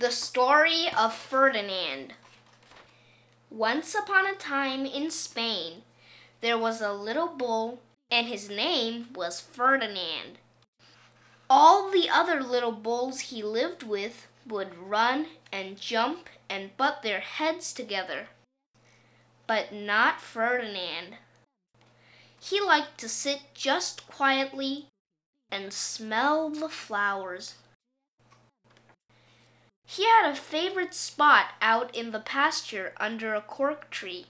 The Story of Ferdinand. Once upon a time in Spain, there was a little bull, and his name was Ferdinand. All the other little bulls he lived with would run and jump and butt their heads together. But not Ferdinand. He liked to sit just quietly and smell the flowers. He had a favorite spot out in the pasture under a cork tree.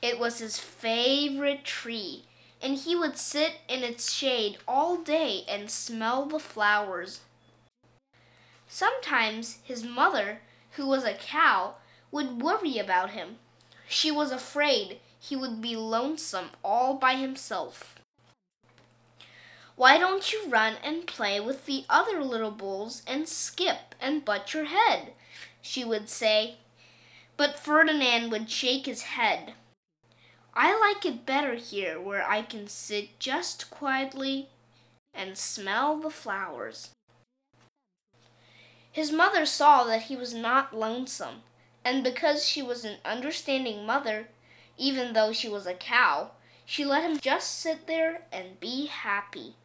It was his favorite tree, and he would sit in its shade all day and smell the flowers. Sometimes his mother, who was a cow, would worry about him. She was afraid he would be lonesome all by himself. Why don't you run and play with the other little bulls and skip and butt your head? she would say. But Ferdinand would shake his head. I like it better here where I can sit just quietly and smell the flowers. His mother saw that he was not lonesome, and because she was an understanding mother, even though she was a cow, she let him just sit there and be happy.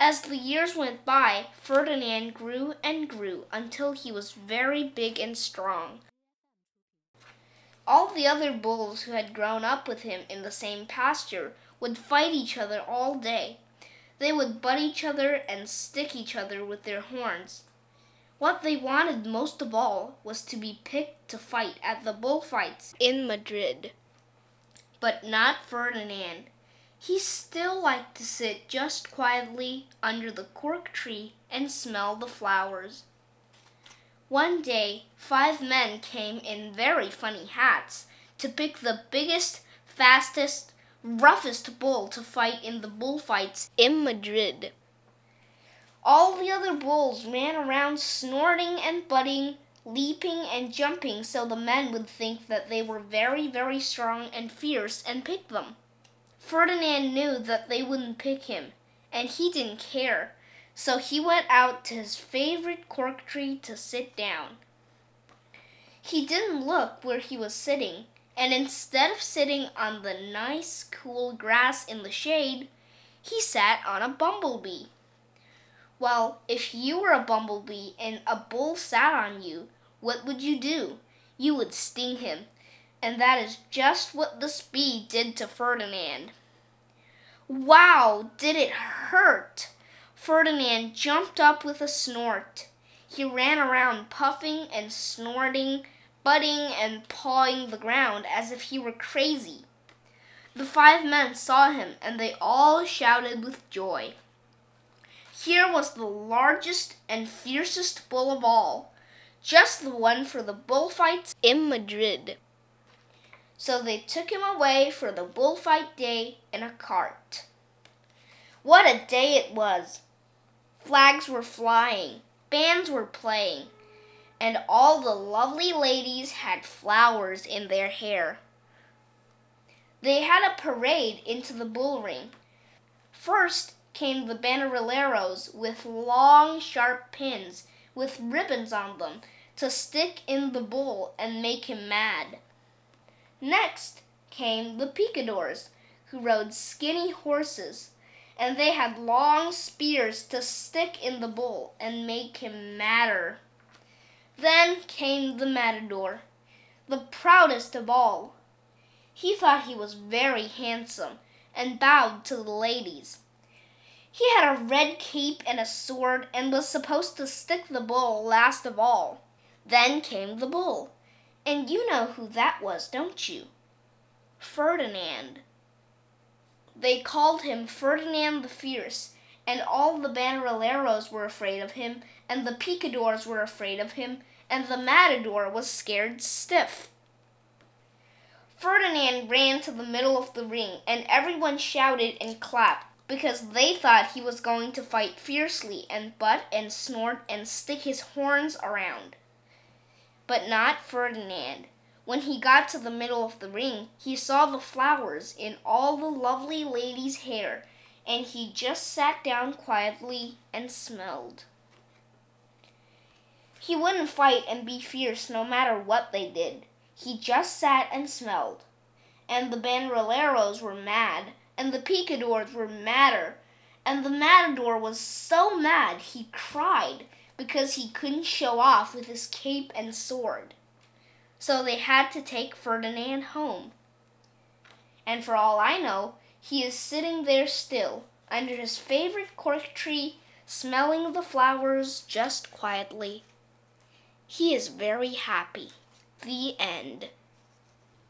As the years went by, Ferdinand grew and grew until he was very big and strong. All the other bulls who had grown up with him in the same pasture would fight each other all day. They would butt each other and stick each other with their horns. What they wanted most of all was to be picked to fight at the bullfights in Madrid. But not Ferdinand. He still liked to sit just quietly under the cork tree and smell the flowers. One day, five men came in very funny hats to pick the biggest, fastest, roughest bull to fight in the bullfights in Madrid. All the other bulls ran around snorting and butting, leaping and jumping so the men would think that they were very, very strong and fierce and pick them. Ferdinand knew that they wouldn't pick him, and he didn't care, so he went out to his favorite cork tree to sit down. He didn't look where he was sitting, and instead of sitting on the nice, cool grass in the shade, he sat on a bumblebee. Well, if you were a bumblebee and a bull sat on you, what would you do? You would sting him. And that is just what the bee did to Ferdinand. Wow, did it hurt! Ferdinand jumped up with a snort. He ran around puffing and snorting, butting and pawing the ground as if he were crazy. The five men saw him and they all shouted with joy. Here was the largest and fiercest bull of all, just the one for the bullfights in Madrid. So they took him away for the bullfight day in a cart. What a day it was! Flags were flying, bands were playing, and all the lovely ladies had flowers in their hair. They had a parade into the bull ring. First came the banderilleros with long, sharp pins with ribbons on them to stick in the bull and make him mad. Next came the picadors, who rode skinny horses, and they had long spears to stick in the bull and make him madder. Then came the matador, the proudest of all. He thought he was very handsome and bowed to the ladies. He had a red cape and a sword and was supposed to stick the bull last of all. Then came the bull. And you know who that was, don't you? Ferdinand. They called him Ferdinand the Fierce, and all the banderilleros were afraid of him, and the picadors were afraid of him, and the matador was scared stiff. Ferdinand ran to the middle of the ring, and everyone shouted and clapped because they thought he was going to fight fiercely and butt and snort and stick his horns around but not Ferdinand. When he got to the middle of the ring, he saw the flowers in all the lovely lady's hair, and he just sat down quietly and smelled. He wouldn't fight and be fierce no matter what they did. He just sat and smelled. And the banderilleros were mad, and the picadors were madder, and the matador was so mad he cried because he couldn't show off with his cape and sword. So they had to take Ferdinand home. And for all I know, he is sitting there still, under his favorite cork tree, smelling the flowers just quietly. He is very happy. The end.